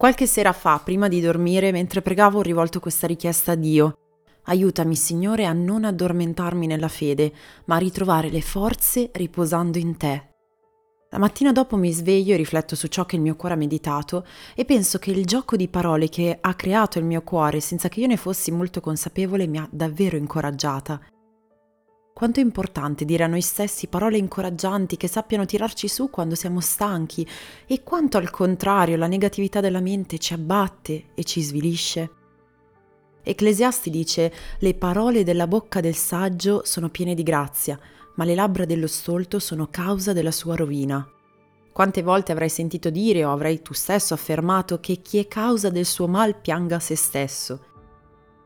Qualche sera fa, prima di dormire, mentre pregavo, ho rivolto questa richiesta a Dio. Aiutami, Signore, a non addormentarmi nella fede, ma a ritrovare le forze riposando in te. La mattina dopo mi sveglio e rifletto su ciò che il mio cuore ha meditato e penso che il gioco di parole che ha creato il mio cuore senza che io ne fossi molto consapevole mi ha davvero incoraggiata. Quanto è importante dire a noi stessi parole incoraggianti che sappiano tirarci su quando siamo stanchi e quanto al contrario la negatività della mente ci abbatte e ci svilisce. Ecclesiasti dice le parole della bocca del saggio sono piene di grazia, ma le labbra dello stolto sono causa della sua rovina. Quante volte avrai sentito dire o avrai tu stesso affermato che chi è causa del suo mal pianga se stesso?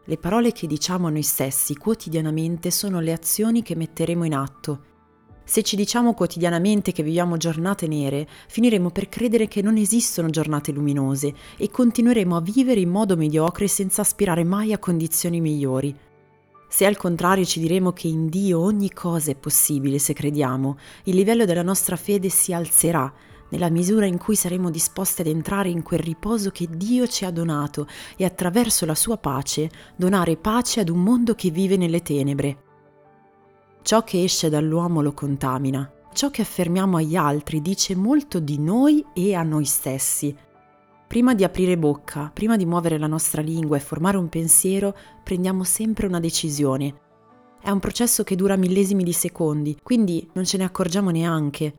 Le parole che diciamo a noi stessi quotidianamente sono le azioni che metteremo in atto. Se ci diciamo quotidianamente che viviamo giornate nere, finiremo per credere che non esistono giornate luminose e continueremo a vivere in modo mediocre senza aspirare mai a condizioni migliori. Se al contrario ci diremo che in Dio ogni cosa è possibile se crediamo, il livello della nostra fede si alzerà nella misura in cui saremo disposti ad entrare in quel riposo che Dio ci ha donato e attraverso la sua pace donare pace ad un mondo che vive nelle tenebre. Ciò che esce dall'uomo lo contamina, ciò che affermiamo agli altri dice molto di noi e a noi stessi. Prima di aprire bocca, prima di muovere la nostra lingua e formare un pensiero, prendiamo sempre una decisione. È un processo che dura millesimi di secondi, quindi non ce ne accorgiamo neanche.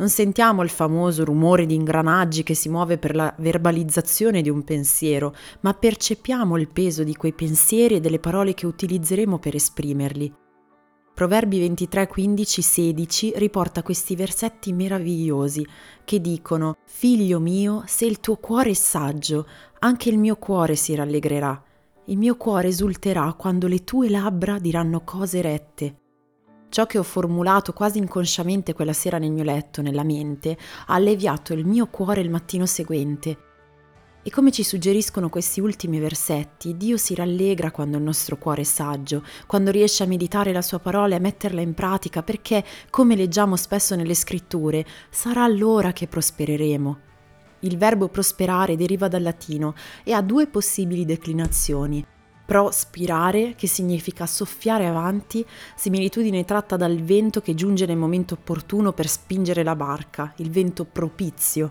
Non sentiamo il famoso rumore di ingranaggi che si muove per la verbalizzazione di un pensiero, ma percepiamo il peso di quei pensieri e delle parole che utilizzeremo per esprimerli. Proverbi 23, 15, 16 riporta questi versetti meravigliosi che dicono Figlio mio, se il tuo cuore è saggio, anche il mio cuore si rallegrerà. Il mio cuore esulterà quando le tue labbra diranno cose rette. Ciò che ho formulato quasi inconsciamente quella sera nel mio letto, nella mente, ha alleviato il mio cuore il mattino seguente. E come ci suggeriscono questi ultimi versetti, Dio si rallegra quando il nostro cuore è saggio, quando riesce a meditare la sua parola e a metterla in pratica, perché, come leggiamo spesso nelle scritture, sarà allora che prospereremo. Il verbo prosperare deriva dal latino e ha due possibili declinazioni prospirare, che significa soffiare avanti, similitudine tratta dal vento che giunge nel momento opportuno per spingere la barca, il vento propizio.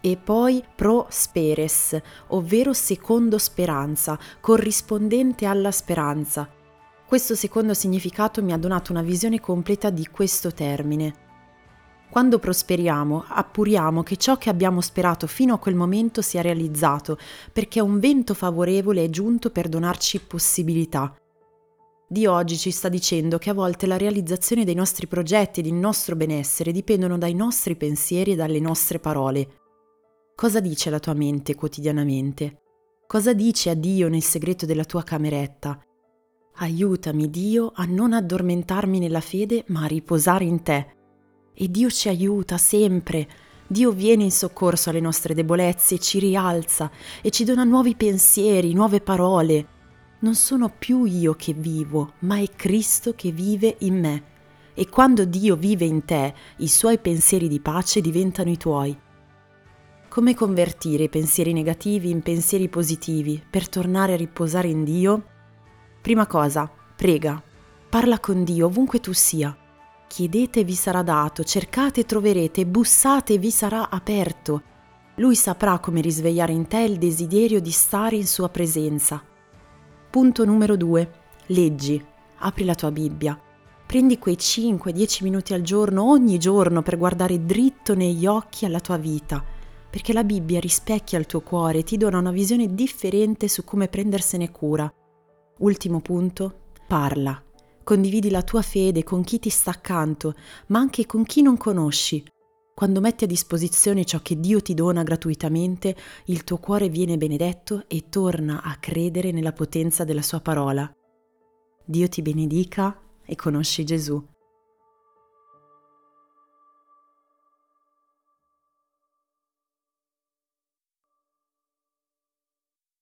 E poi prosperes, ovvero secondo speranza, corrispondente alla speranza. Questo secondo significato mi ha donato una visione completa di questo termine. Quando prosperiamo, appuriamo che ciò che abbiamo sperato fino a quel momento sia realizzato, perché un vento favorevole è giunto per donarci possibilità. Dio oggi ci sta dicendo che a volte la realizzazione dei nostri progetti e del nostro benessere dipendono dai nostri pensieri e dalle nostre parole. Cosa dice la tua mente quotidianamente? Cosa dici a Dio nel segreto della tua cameretta? Aiutami Dio a non addormentarmi nella fede, ma a riposare in te e Dio ci aiuta sempre. Dio viene in soccorso alle nostre debolezze, ci rialza e ci dona nuovi pensieri, nuove parole. Non sono più io che vivo, ma è Cristo che vive in me. E quando Dio vive in te, i suoi pensieri di pace diventano i tuoi. Come convertire i pensieri negativi in pensieri positivi per tornare a riposare in Dio? Prima cosa, prega. Parla con Dio ovunque tu sia Chiedete vi sarà dato, cercate e troverete, bussate e vi sarà aperto. Lui saprà come risvegliare in te il desiderio di stare in sua presenza. Punto numero 2. Leggi. Apri la tua Bibbia. Prendi quei 5-10 minuti al giorno, ogni giorno, per guardare dritto negli occhi alla tua vita, perché la Bibbia rispecchia il tuo cuore e ti dona una visione differente su come prendersene cura. Ultimo punto. Parla condividi la tua fede con chi ti sta accanto, ma anche con chi non conosci. Quando metti a disposizione ciò che Dio ti dona gratuitamente, il tuo cuore viene benedetto e torna a credere nella potenza della sua parola. Dio ti benedica e conosci Gesù.